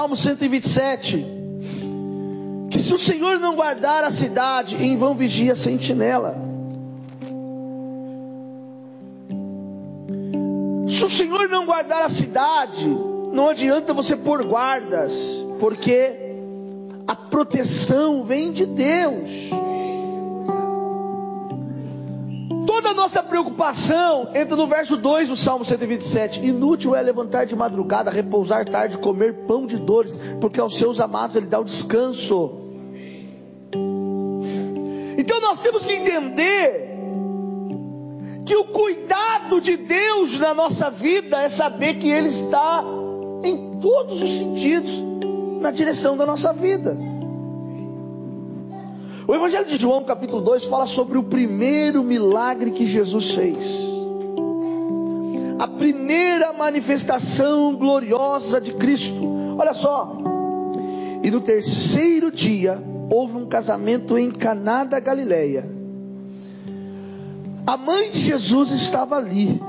Salmo 127 que se o Senhor não guardar a cidade, em vão vigia a sentinela. Se o Senhor não guardar a cidade, não adianta você pôr guardas, porque a proteção vem de Deus. Toda a nossa preocupação entra no verso 2 do Salmo 127. Inútil é levantar de madrugada, repousar tarde, comer pão de dores, porque aos seus amados ele dá o descanso. Então nós temos que entender que o cuidado de Deus na nossa vida é saber que Ele está em todos os sentidos na direção da nossa vida. O Evangelho de João, capítulo 2, fala sobre o primeiro milagre que Jesus fez. A primeira manifestação gloriosa de Cristo. Olha só. E no terceiro dia houve um casamento em Caná da Galileia. A mãe de Jesus estava ali.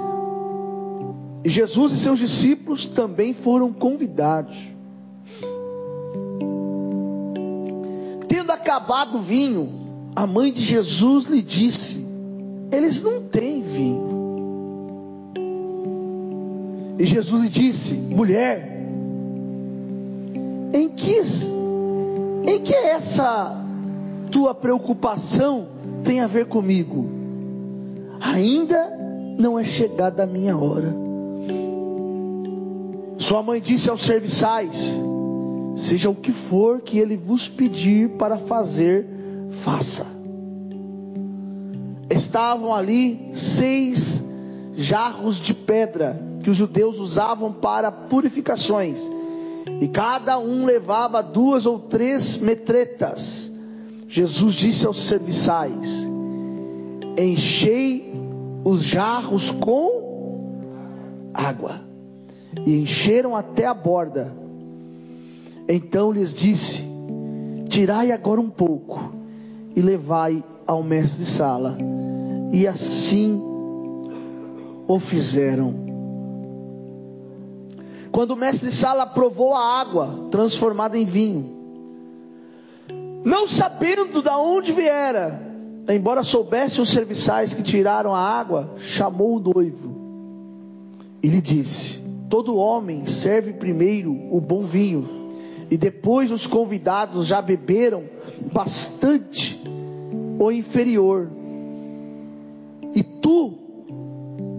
Jesus e seus discípulos também foram convidados. Acabado o vinho, a mãe de Jesus lhe disse: Eles não têm vinho. E Jesus lhe disse: Mulher, em que, em que essa tua preocupação tem a ver comigo? Ainda não é chegada a minha hora. Sua mãe disse aos serviçais: Seja o que for que ele vos pedir para fazer, faça. Estavam ali seis jarros de pedra que os judeus usavam para purificações, e cada um levava duas ou três metretas. Jesus disse aos serviçais: Enchei os jarros com água e encheram até a borda. Então lhes disse: Tirai agora um pouco e levai ao mestre de sala. E assim o fizeram. Quando o mestre de sala provou a água transformada em vinho, não sabendo de onde viera, embora soubesse os serviçais que tiraram a água, chamou o noivo e lhe disse: Todo homem serve primeiro o bom vinho, e depois os convidados já beberam bastante o inferior. E tu,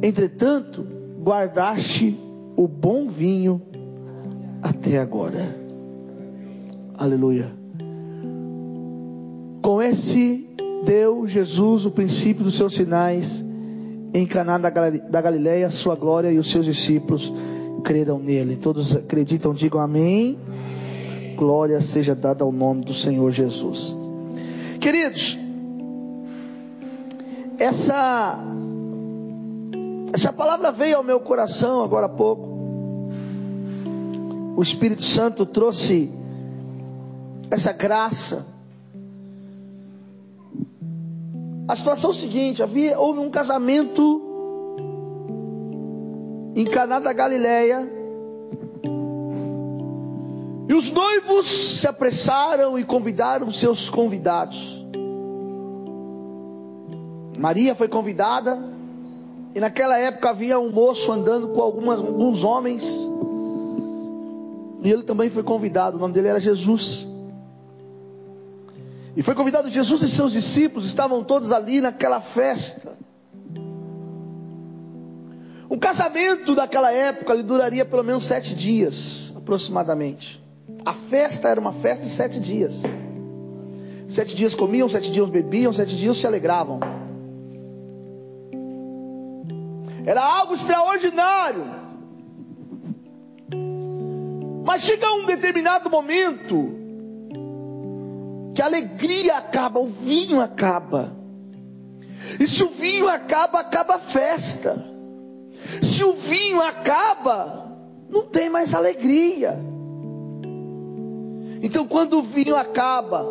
entretanto, guardaste o bom vinho até agora. Aleluia. Com esse deu Jesus o princípio dos seus sinais em Caná da Galileia, sua glória e os seus discípulos creram nele. Todos acreditam, digam amém. Glória seja dada ao nome do Senhor Jesus. Queridos, essa essa palavra veio ao meu coração agora há pouco. O Espírito Santo trouxe essa graça. A situação é a seguinte: havia houve um casamento em Caná da Galileia. E os noivos se apressaram e convidaram seus convidados. Maria foi convidada, e naquela época havia um moço andando com algumas, alguns homens, e ele também foi convidado, o nome dele era Jesus. E foi convidado Jesus e seus discípulos, estavam todos ali naquela festa. Um casamento daquela época ele duraria pelo menos sete dias, aproximadamente. A festa era uma festa de sete dias. Sete dias comiam, sete dias bebiam, sete dias se alegravam. Era algo extraordinário. Mas chega um determinado momento que a alegria acaba, o vinho acaba. E se o vinho acaba, acaba a festa. Se o vinho acaba, não tem mais alegria. Então, quando o vinho acaba,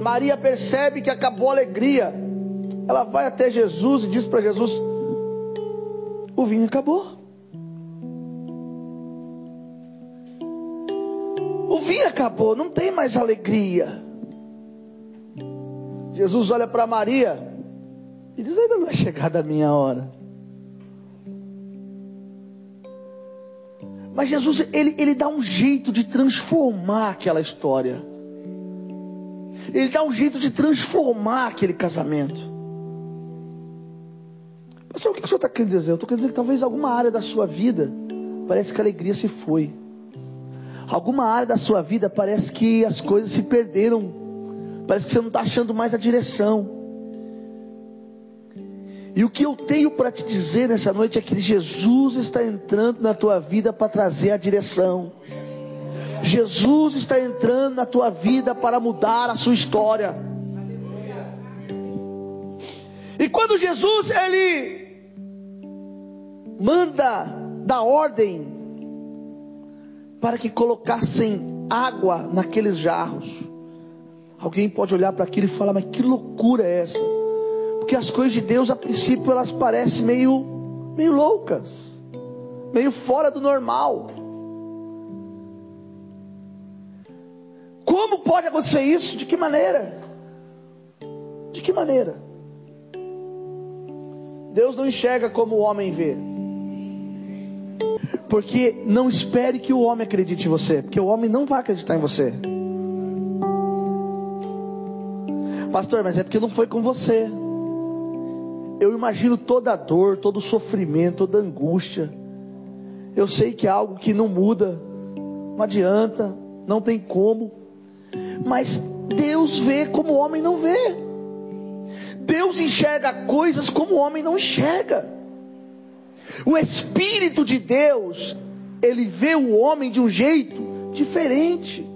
Maria percebe que acabou a alegria. ela vai até Jesus e diz para Jesus: O vinho acabou. O vinho acabou, não tem mais alegria. Jesus olha para Maria e diz: Ainda não é chegada a minha hora. Mas Jesus, ele, ele dá um jeito de transformar aquela história. Ele dá um jeito de transformar aquele casamento. Pastor, o que o senhor está querendo dizer? Eu estou querendo dizer que talvez alguma área da sua vida parece que a alegria se foi. Alguma área da sua vida parece que as coisas se perderam. Parece que você não está achando mais a direção. E o que eu tenho para te dizer nessa noite é que Jesus está entrando na tua vida para trazer a direção. Jesus está entrando na tua vida para mudar a sua história. E quando Jesus ele manda da ordem para que colocassem água naqueles jarros, alguém pode olhar para aquilo e falar: mas que loucura é essa? Porque as coisas de Deus, a princípio, elas parecem meio, meio loucas, meio fora do normal. Como pode acontecer isso? De que maneira? De que maneira? Deus não enxerga como o homem vê. Porque não espere que o homem acredite em você, porque o homem não vai acreditar em você. Pastor, mas é porque não foi com você eu imagino toda a dor, todo o sofrimento, toda a angústia. Eu sei que é algo que não muda, não adianta, não tem como. Mas Deus vê como o homem não vê. Deus enxerga coisas como o homem não enxerga. O Espírito de Deus, ele vê o homem de um jeito diferente.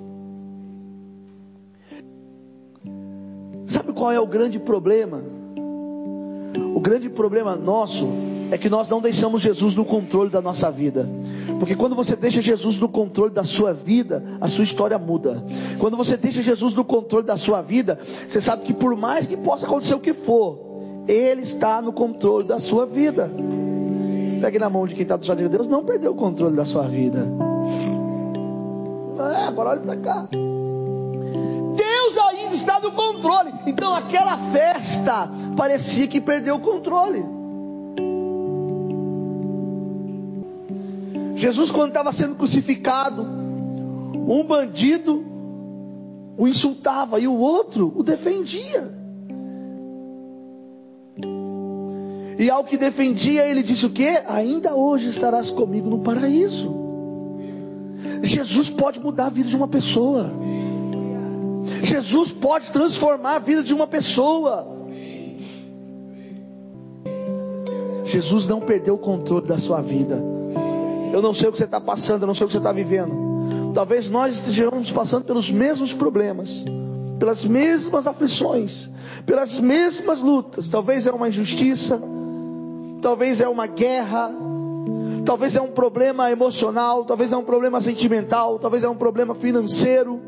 Sabe qual é o grande problema? O grande problema nosso é que nós não deixamos Jesus no controle da nossa vida. Porque quando você deixa Jesus no controle da sua vida, a sua história muda. Quando você deixa Jesus no controle da sua vida, você sabe que por mais que possa acontecer o que for, Ele está no controle da sua vida. Pegue na mão de quem está do lado de Deus, não perdeu o controle da sua vida. É, agora olhe para cá. Deus ainda está no controle. Então aquela festa parecia que perdeu o controle. Jesus, quando estava sendo crucificado, um bandido o insultava e o outro o defendia. E ao que defendia, ele disse o que? Ainda hoje estarás comigo no paraíso. Jesus pode mudar a vida de uma pessoa. Jesus pode transformar a vida de uma pessoa. Jesus não perdeu o controle da sua vida. Eu não sei o que você está passando, eu não sei o que você está vivendo. Talvez nós estejamos passando pelos mesmos problemas, pelas mesmas aflições, pelas mesmas lutas. Talvez é uma injustiça, talvez é uma guerra, talvez é um problema emocional, talvez é um problema sentimental, talvez é um problema financeiro.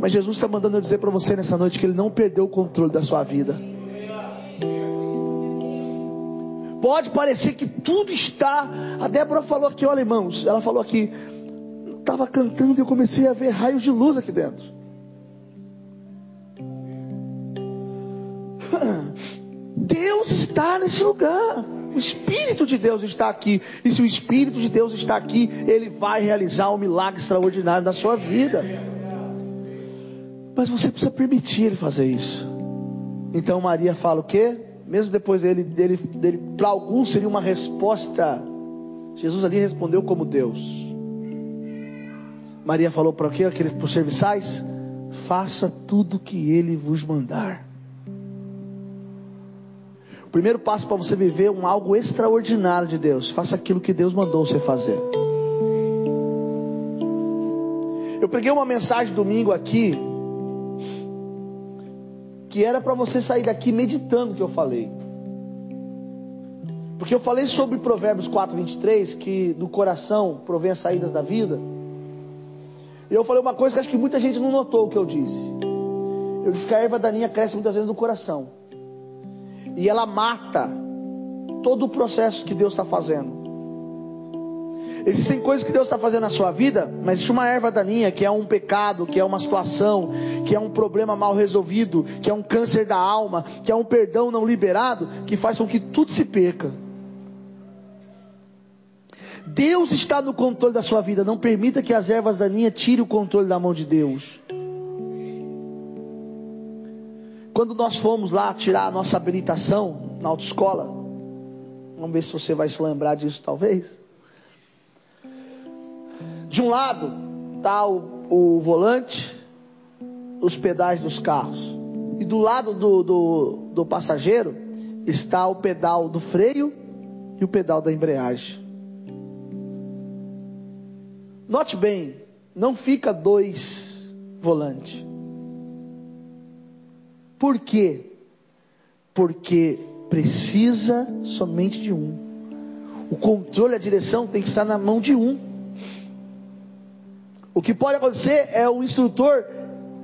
Mas Jesus está mandando eu dizer para você nessa noite que Ele não perdeu o controle da sua vida. Pode parecer que tudo está. A Débora falou aqui, olha irmãos, ela falou aqui, estava cantando e eu comecei a ver raios de luz aqui dentro. Deus está nesse lugar. O Espírito de Deus está aqui. E se o Espírito de Deus está aqui, Ele vai realizar um milagre extraordinário na sua vida. Mas você precisa permitir Ele fazer isso. Então Maria fala o quê? Mesmo depois dele, dele, dele para alguns seria uma resposta. Jesus ali respondeu como Deus. Maria falou para quê? Aqueles para os serviçais: faça tudo o que ele vos mandar. O primeiro passo para você viver um algo extraordinário de Deus, faça aquilo que Deus mandou você fazer. Eu preguei uma mensagem domingo aqui que era para você sair daqui meditando o que eu falei. Porque eu falei sobre Provérbios 4, 23, que do coração provém as saídas da vida. E eu falei uma coisa que acho que muita gente não notou o que eu disse. Eu disse que a erva daninha cresce muitas vezes no coração. e ela mata todo o processo que Deus está fazendo. Existem coisas que Deus está fazendo na sua vida, mas existe uma erva daninha que é um pecado, que é uma situação, que é um problema mal resolvido, que é um câncer da alma, que é um perdão não liberado, que faz com que tudo se perca. Deus está no controle da sua vida. Não permita que as ervas daninhas tirem o controle da mão de Deus. Quando nós fomos lá tirar a nossa habilitação na autoescola, vamos ver se você vai se lembrar disso talvez. De um lado está o, o volante, os pedais dos carros. E do lado do, do, do passageiro está o pedal do freio e o pedal da embreagem. Note bem, não fica dois volantes. Por quê? Porque precisa somente de um. O controle, a direção tem que estar na mão de um. O que pode acontecer é o instrutor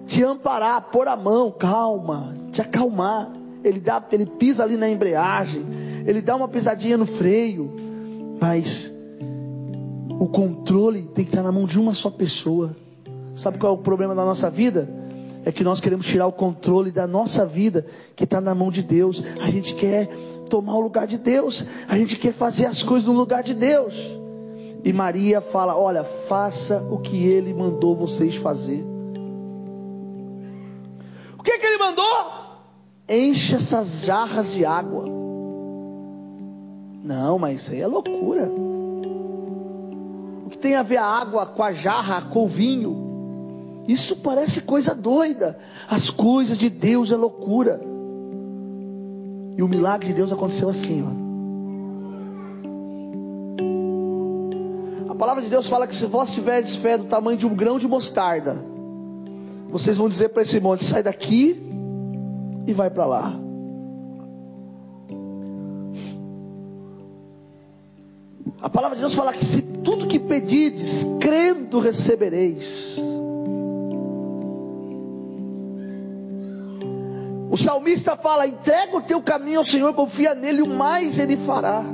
te amparar, pôr a mão, calma, te acalmar. Ele dá, ele pisa ali na embreagem, ele dá uma pisadinha no freio, mas o controle tem que estar na mão de uma só pessoa. Sabe qual é o problema da nossa vida? É que nós queremos tirar o controle da nossa vida, que está na mão de Deus. A gente quer tomar o lugar de Deus, a gente quer fazer as coisas no lugar de Deus. E Maria fala: Olha, faça o que ele mandou vocês fazer. O que, que ele mandou? Encha essas jarras de água. Não, mas isso aí é loucura. O que tem a ver a água com a jarra, com o vinho? Isso parece coisa doida. As coisas de Deus é loucura. E o milagre de Deus aconteceu assim, ó. A palavra de Deus fala que se vós tiverdes fé do tamanho de um grão de mostarda, vocês vão dizer para esse monte: sai daqui e vai para lá. A palavra de Deus fala que se tudo que pedides, crendo recebereis. O salmista fala: entrega o teu caminho ao Senhor, confia nele, o mais ele fará.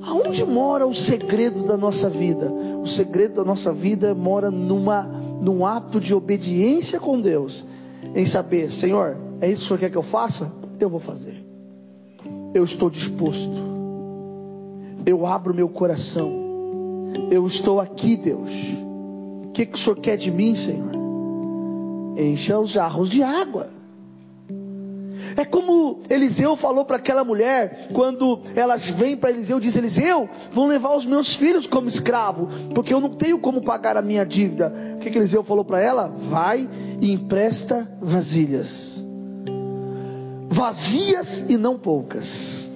Então, Aonde mora o segredo da nossa vida? O segredo da nossa vida mora numa, num ato de obediência com Deus, em saber, Senhor, é isso que o Senhor quer que eu faça? Eu vou fazer. Eu estou disposto. Eu abro meu coração. Eu estou aqui, Deus. O que, que o Senhor quer de mim, Senhor? Encha os jarros de água. É como Eliseu falou para aquela mulher, quando elas vêm para Eliseu, diz Eliseu, vão levar os meus filhos como escravo, porque eu não tenho como pagar a minha dívida. O que, que Eliseu falou para ela? Vai e empresta vasilhas. Vazias e não poucas.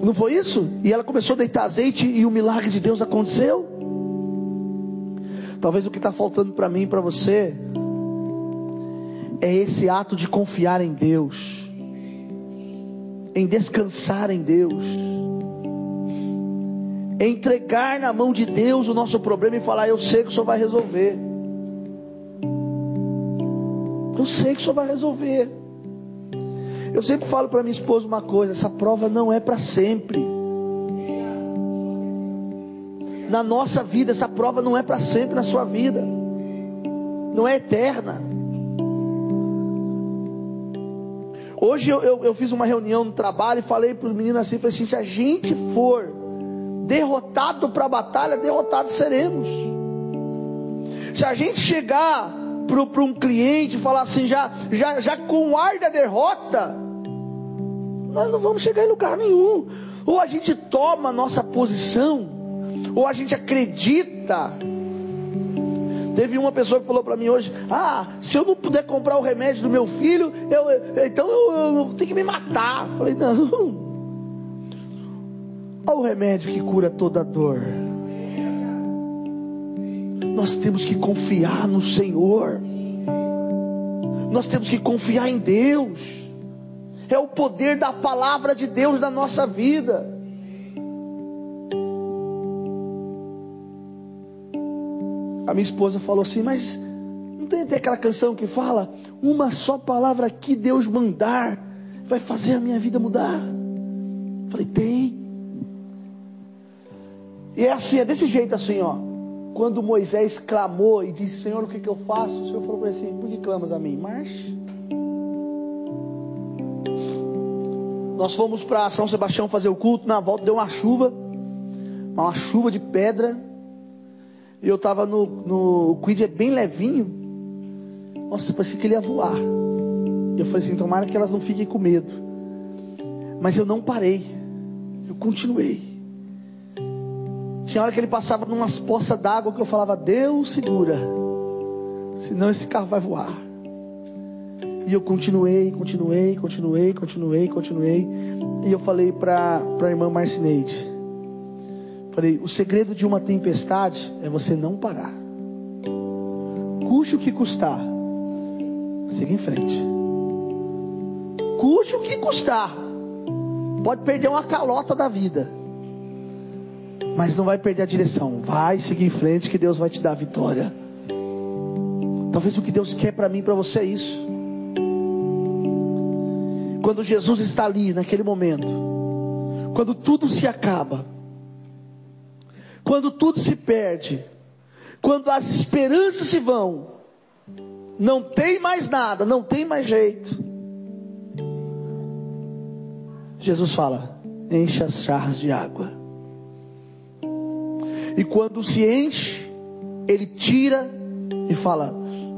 Não foi isso? E ela começou a deitar azeite e o milagre de Deus aconteceu. Talvez o que está faltando para mim e para você é esse ato de confiar em Deus, em descansar em Deus, é entregar na mão de Deus o nosso problema e falar: Eu sei que o Senhor vai resolver. Eu sei que o Senhor vai resolver. Eu sempre falo para minha esposa uma coisa: essa prova não é para sempre. Na nossa vida, essa prova não é para sempre na sua vida, não é eterna. Hoje eu, eu, eu fiz uma reunião no trabalho e falei para os meninos assim, falei assim, se a gente for derrotado para a batalha, derrotados seremos. Se a gente chegar para um cliente e falar assim, já, já, já com o ar da derrota, nós não vamos chegar em lugar nenhum. Ou a gente toma a nossa posição, ou a gente acredita Teve uma pessoa que falou para mim hoje: Ah, se eu não puder comprar o remédio do meu filho, eu, então eu, eu, eu tenho que me matar. Eu falei: Não. Olha o remédio que cura toda dor. Nós temos que confiar no Senhor. Nós temos que confiar em Deus. É o poder da palavra de Deus na nossa vida. A minha esposa falou assim: Mas Não tem até aquela canção que fala: Uma só palavra que Deus mandar vai fazer a minha vida mudar. Falei, tem. E é assim, é desse jeito assim, ó. Quando Moisés clamou e disse, Senhor, o que, que eu faço? O Senhor falou para ele assim, por que clamas a mim? Marche. Nós fomos para São Sebastião fazer o culto, na volta deu uma chuva, uma chuva de pedra. E eu estava no, no. O quid é bem levinho. Nossa, parecia que ele ia voar. Eu falei assim: tomara que elas não fiquem com medo. Mas eu não parei. Eu continuei. Tinha hora que ele passava numas poças d'água que eu falava: Deus segura. Senão esse carro vai voar. E eu continuei, continuei, continuei, continuei, continuei. E eu falei para a irmã Marcineide: Falei, o segredo de uma tempestade é você não parar. Custe o que custar, siga em frente. Custe o que custar. Pode perder uma calota da vida, mas não vai perder a direção. Vai seguir em frente que Deus vai te dar a vitória. Talvez o que Deus quer para mim, para você é isso. Quando Jesus está ali, naquele momento, quando tudo se acaba, quando tudo se perde, quando as esperanças se vão, não tem mais nada, não tem mais jeito. Jesus fala: enche as jarras de água. E quando se enche, ele tira e fala: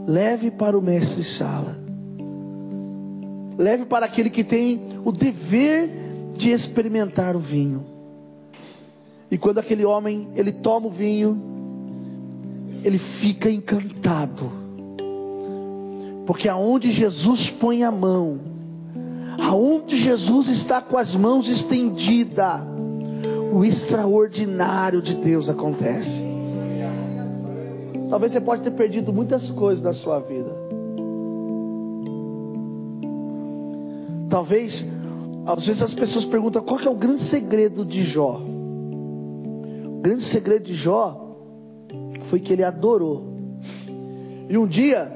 leve para o mestre sala leve para aquele que tem o dever de experimentar o vinho. E quando aquele homem ele toma o vinho, ele fica encantado. Porque aonde Jesus põe a mão, aonde Jesus está com as mãos estendidas, o extraordinário de Deus acontece. Talvez você pode ter perdido muitas coisas da sua vida. Talvez, às vezes as pessoas perguntam qual é o grande segredo de Jó. O grande segredo de Jó foi que ele adorou. E um dia,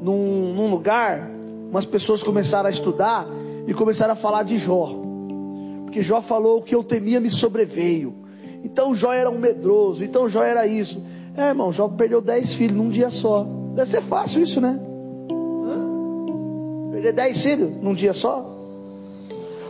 num, num lugar, umas pessoas começaram a estudar e começaram a falar de Jó. Porque Jó falou que eu temia me sobreveio. Então Jó era um medroso, então Jó era isso. É, irmão, Jó perdeu dez filhos num dia só. Deve ser fácil isso, né? Hã? Perder dez filhos num dia só?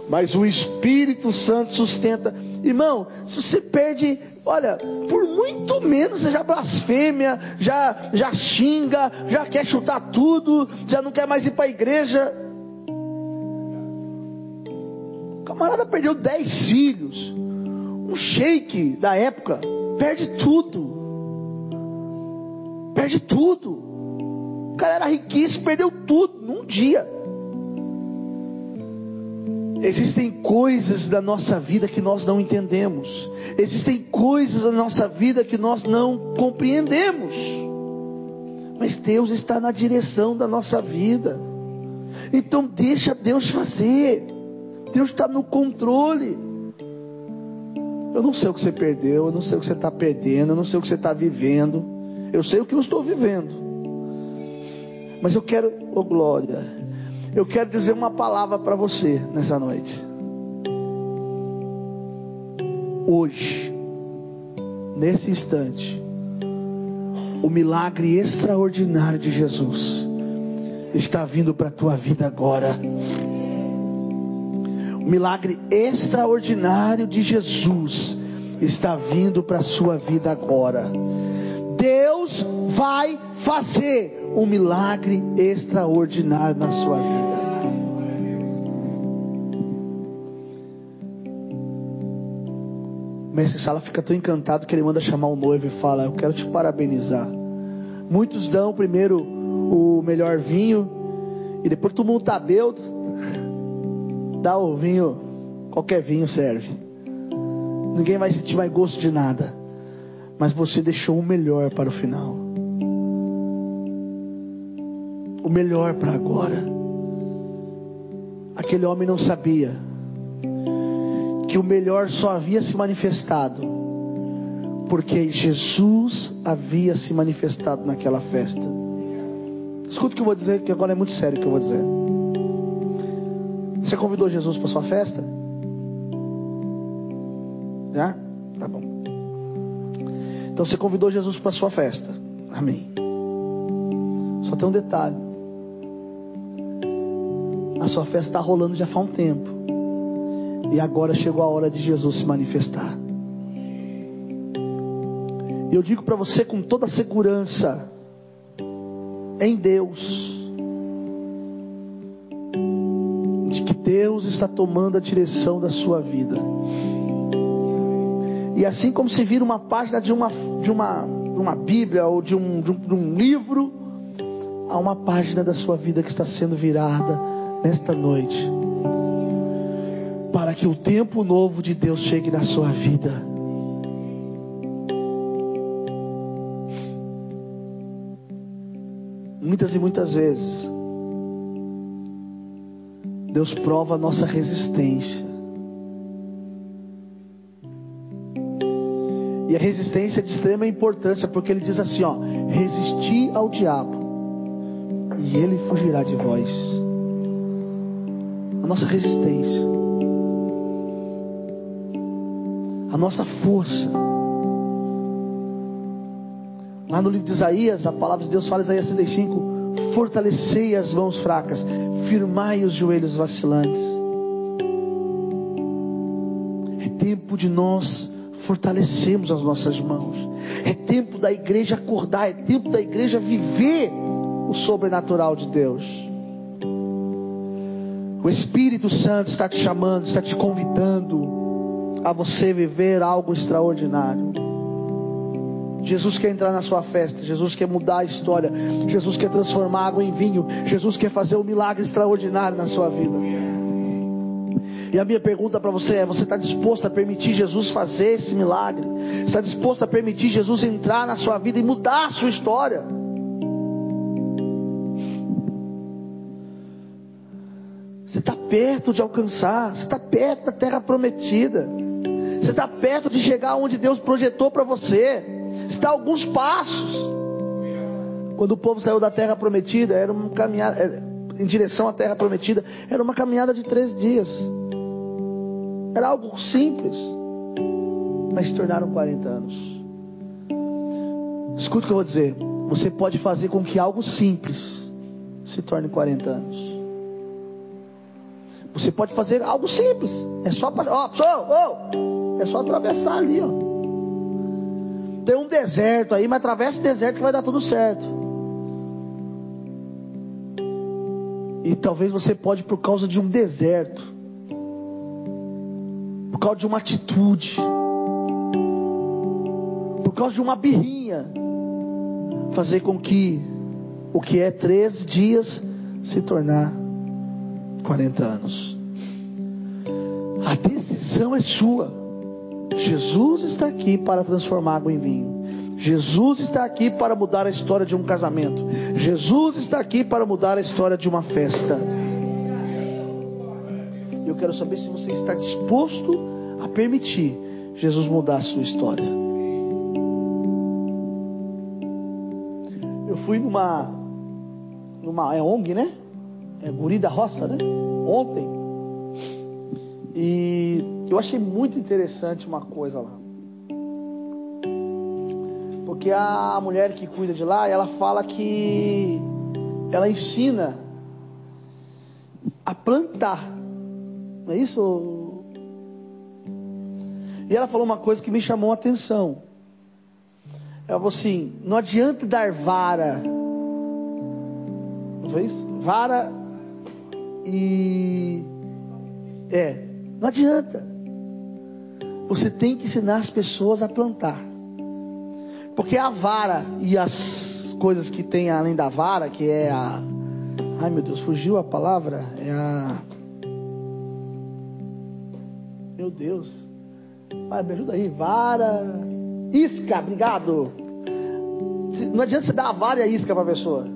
mas o Espírito Santo sustenta. Irmão, se você perde, olha, por muito menos você já blasfêmia, já, já xinga, já quer chutar tudo, já não quer mais ir para a igreja. O camarada perdeu dez filhos, um sheik da época, perde tudo. Perde tudo. O cara era riquíssimo, perdeu tudo num dia. Existem coisas da nossa vida que nós não entendemos. Existem coisas da nossa vida que nós não compreendemos. Mas Deus está na direção da nossa vida. Então deixa Deus fazer. Deus está no controle. Eu não sei o que você perdeu, eu não sei o que você está perdendo, eu não sei o que você está vivendo. Eu sei o que eu estou vivendo. Mas eu quero, oh glória, eu quero dizer uma palavra para você nessa noite. Hoje, nesse instante, o milagre extraordinário de Jesus está vindo para a tua vida agora. O milagre extraordinário de Jesus está vindo para a sua vida agora. Deus vai fazer um milagre extraordinário na sua vida. O mestre Sala fica tão encantado que ele manda chamar o noivo e fala: Eu quero te parabenizar. Muitos dão primeiro o melhor vinho e depois todo mundo tá bêbado, dá o vinho, qualquer vinho serve. Ninguém vai sentir mais gosto de nada. Mas você deixou o melhor para o final o melhor para agora. Aquele homem não sabia que o melhor só havia se manifestado porque Jesus havia se manifestado naquela festa. Escuta o que eu vou dizer, que agora é muito sério o que eu vou dizer. Você convidou Jesus para sua festa? Já? Tá bom. Então você convidou Jesus para sua festa. Amém. Só tem um detalhe. A sua festa está rolando já faz um tempo. E agora chegou a hora de Jesus se manifestar. E eu digo para você com toda segurança, em Deus, de que Deus está tomando a direção da sua vida. E assim como se vira uma página de uma, de uma, uma Bíblia ou de um, de um, de um livro, há uma página da sua vida que está sendo virada nesta noite. Para que o tempo novo de Deus chegue na sua vida. Muitas e muitas vezes, Deus prova a nossa resistência. E a resistência é de extrema importância, porque ele diz assim: ó, resistir ao diabo, e ele fugirá de vós. A nossa resistência, a nossa força. Lá no livro de Isaías, a palavra de Deus fala, Isaías 35, fortalecei as mãos fracas, firmai os joelhos vacilantes. É tempo de nós fortalecemos as nossas mãos. É tempo da igreja acordar, é tempo da igreja viver o sobrenatural de Deus. O Espírito Santo está te chamando, está te convidando a você viver algo extraordinário. Jesus quer entrar na sua festa, Jesus quer mudar a história, Jesus quer transformar água em vinho, Jesus quer fazer um milagre extraordinário na sua vida. E a minha pergunta para você é: você está disposto a permitir Jesus fazer esse milagre? Está disposto a permitir Jesus entrar na sua vida e mudar a sua história? Você está perto de alcançar, você está perto da terra prometida, você está perto de chegar onde Deus projetou para você, está a alguns passos. Quando o povo saiu da terra prometida, era uma caminhada em direção à terra prometida, era uma caminhada de três dias. Era algo simples, mas se tornaram 40 anos. Escuta o que eu vou dizer. Você pode fazer com que algo simples se torne 40 anos. Você pode fazer algo simples. É só para, ó, oh, é só atravessar ali, ó. Tem um deserto aí, mas atravessa o deserto que vai dar tudo certo. E talvez você pode por causa de um deserto por causa de uma atitude, por causa de uma birrinha, fazer com que o que é três dias se tornar 40 anos. A decisão é sua. Jesus está aqui para transformar água em vinho. Jesus está aqui para mudar a história de um casamento. Jesus está aqui para mudar a história de uma festa eu quero saber se você está disposto a permitir Jesus mudar a sua história. Eu fui numa, numa é ONG, né? É Guri da Roça, né? Ontem. E eu achei muito interessante uma coisa lá. Porque a mulher que cuida de lá, ela fala que ela ensina a plantar não é isso? E ela falou uma coisa que me chamou a atenção. Ela falou assim: não adianta dar vara. Não foi isso? Vara e. É, não adianta. Você tem que ensinar as pessoas a plantar. Porque a vara e as coisas que tem além da vara, que é a. Ai meu Deus, fugiu a palavra. É a. Meu Deus. Pai, me ajuda aí. Vara. Isca, obrigado. Não adianta você dar a vara e a isca para a pessoa.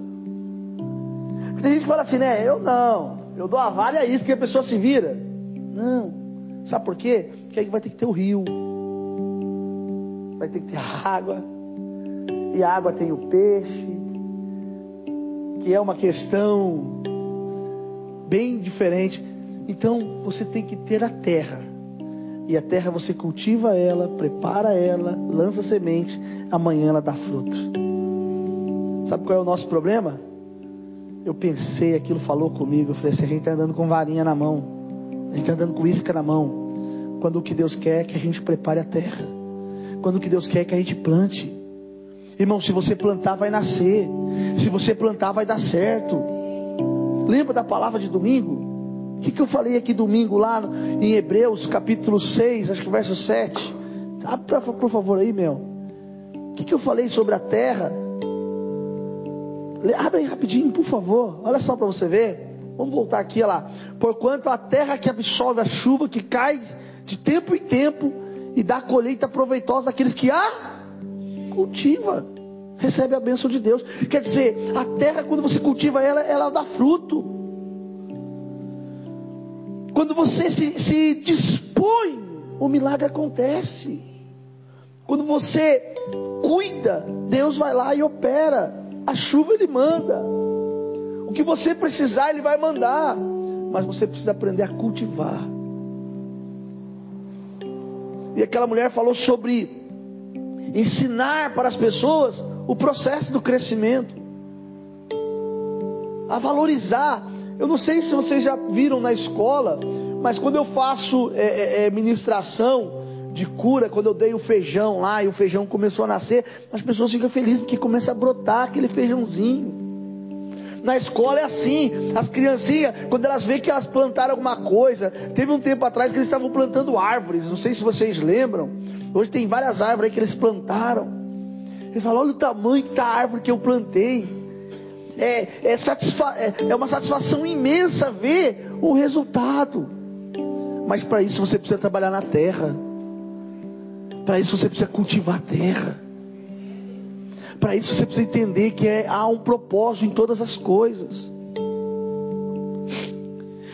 Tem gente que fala assim, né? Eu não. Eu dou a vara e a isca e a pessoa se vira. Não. Sabe por quê? Porque aí vai ter que ter o rio. Vai ter que ter a água. E a água tem o peixe. que é uma questão bem diferente. Então você tem que ter a terra. E a terra você cultiva ela, prepara ela, lança semente, amanhã ela dá fruto. Sabe qual é o nosso problema? Eu pensei, aquilo falou comigo. Eu falei assim: a gente está andando com varinha na mão, a gente está andando com isca na mão. Quando o que Deus quer é que a gente prepare a terra, quando o que Deus quer é que a gente plante. Irmão, se você plantar, vai nascer. Se você plantar, vai dar certo. Lembra da palavra de domingo? O que, que eu falei aqui domingo lá em Hebreus capítulo 6, acho que verso 7? Abre por favor aí, meu. O que, que eu falei sobre a terra? Abre aí rapidinho, por favor. Olha só para você ver. Vamos voltar aqui, olha lá. Porquanto a terra que absorve a chuva que cai de tempo em tempo e dá colheita proveitosa àqueles que a cultiva, recebe a bênção de Deus. Quer dizer, a terra quando você cultiva ela, ela dá fruto. Quando você se, se dispõe, o milagre acontece. Quando você cuida, Deus vai lá e opera. A chuva ele manda. O que você precisar, ele vai mandar. Mas você precisa aprender a cultivar. E aquela mulher falou sobre ensinar para as pessoas o processo do crescimento, a valorizar eu não sei se vocês já viram na escola, mas quando eu faço é, é, é, ministração de cura, quando eu dei o feijão lá e o feijão começou a nascer, as pessoas ficam felizes porque começa a brotar aquele feijãozinho. Na escola é assim, as criancinhas, quando elas veem que elas plantaram alguma coisa, teve um tempo atrás que eles estavam plantando árvores, não sei se vocês lembram. Hoje tem várias árvores aí que eles plantaram. Eles falam: olha o tamanho da árvore que eu plantei é, é, satisfa é, é uma satisfação imensa ver o resultado. Mas para isso você precisa trabalhar na terra. Para isso você precisa cultivar a terra. Para isso você precisa entender que é, há um propósito em todas as coisas.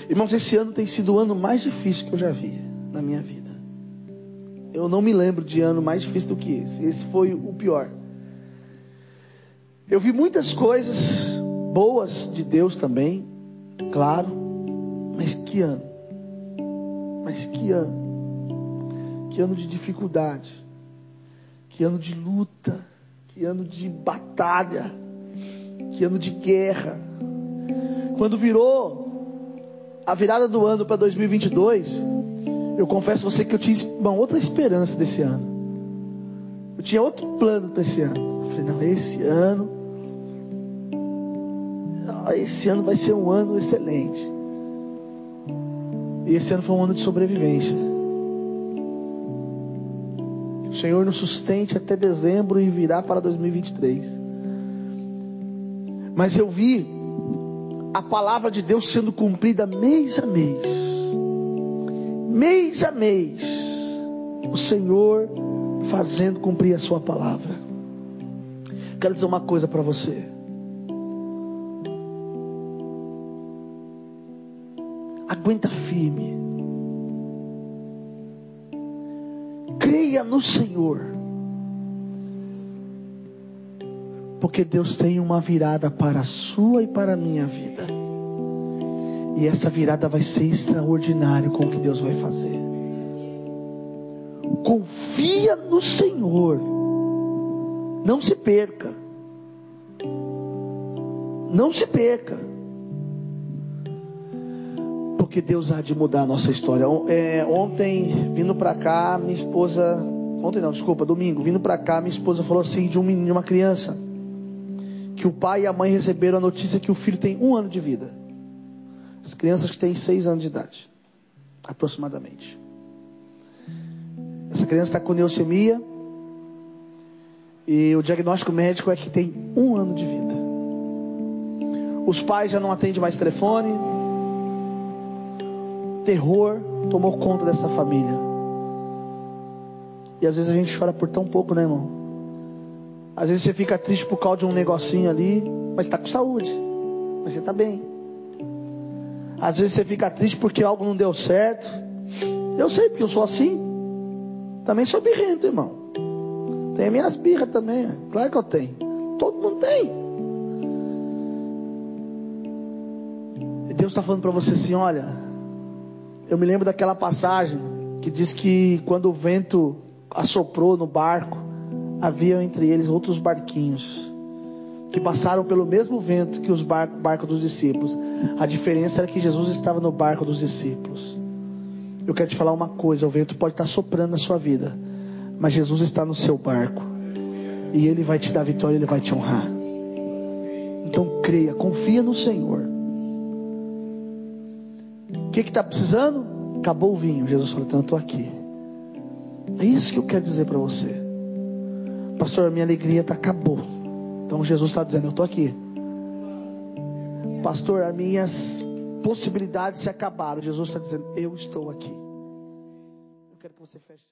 Irmãos, esse ano tem sido o ano mais difícil que eu já vi na minha vida. Eu não me lembro de ano mais difícil do que esse. Esse foi o pior. Eu vi muitas coisas boas de Deus também, claro, mas que ano? Mas que ano? Que ano de dificuldade, que ano de luta, que ano de batalha, que ano de guerra. Quando virou a virada do ano para 2022, eu confesso a você que eu tinha uma outra esperança desse ano. Eu tinha outro plano para esse ano. Eu falei, não, esse ano esse ano vai ser um ano excelente. E esse ano foi um ano de sobrevivência. O Senhor nos sustente até dezembro e virá para 2023. Mas eu vi a palavra de Deus sendo cumprida mês a mês. Mês a mês. O Senhor fazendo cumprir a sua palavra. Quero dizer uma coisa para você. aguenta firme. Creia no Senhor. Porque Deus tem uma virada para a sua e para a minha vida. E essa virada vai ser extraordinária com o que Deus vai fazer. Confia no Senhor. Não se perca. Não se perca porque Deus há de mudar a nossa história. É, ontem, vindo para cá, minha esposa. Ontem não, desculpa, domingo, vindo para cá, minha esposa falou assim de, um menino, de uma criança. Que o pai e a mãe receberam a notícia que o filho tem um ano de vida. As crianças que têm seis anos de idade, aproximadamente. Essa criança está com leucemia. E o diagnóstico médico é que tem um ano de vida. Os pais já não atendem mais telefone, terror tomou conta dessa família. E às vezes a gente chora por tão pouco, né, irmão? Às vezes você fica triste por causa de um negocinho ali, mas está com saúde, mas você está bem. Às vezes você fica triste porque algo não deu certo. Eu sei, porque eu sou assim. Também sou birrento, irmão. Tem minhas birras também. Claro que eu tenho. Todo mundo tem. Deus está falando para você assim: olha, eu me lembro daquela passagem que diz que quando o vento assoprou no barco, havia entre eles outros barquinhos que passaram pelo mesmo vento que os barcos barco dos discípulos. A diferença era que Jesus estava no barco dos discípulos. Eu quero te falar uma coisa: o vento pode estar soprando na sua vida, mas Jesus está no seu barco e Ele vai te dar vitória, Ele vai te honrar. Então creia, confia no Senhor. Que está precisando? Acabou o vinho. Jesus falou: então eu estou aqui. É isso que eu quero dizer para você. Pastor, minha alegria tá, acabou. Então Jesus está dizendo: Eu estou aqui. Pastor, as minhas possibilidades se acabaram. Jesus está dizendo: Eu estou aqui. Eu quero que você feche.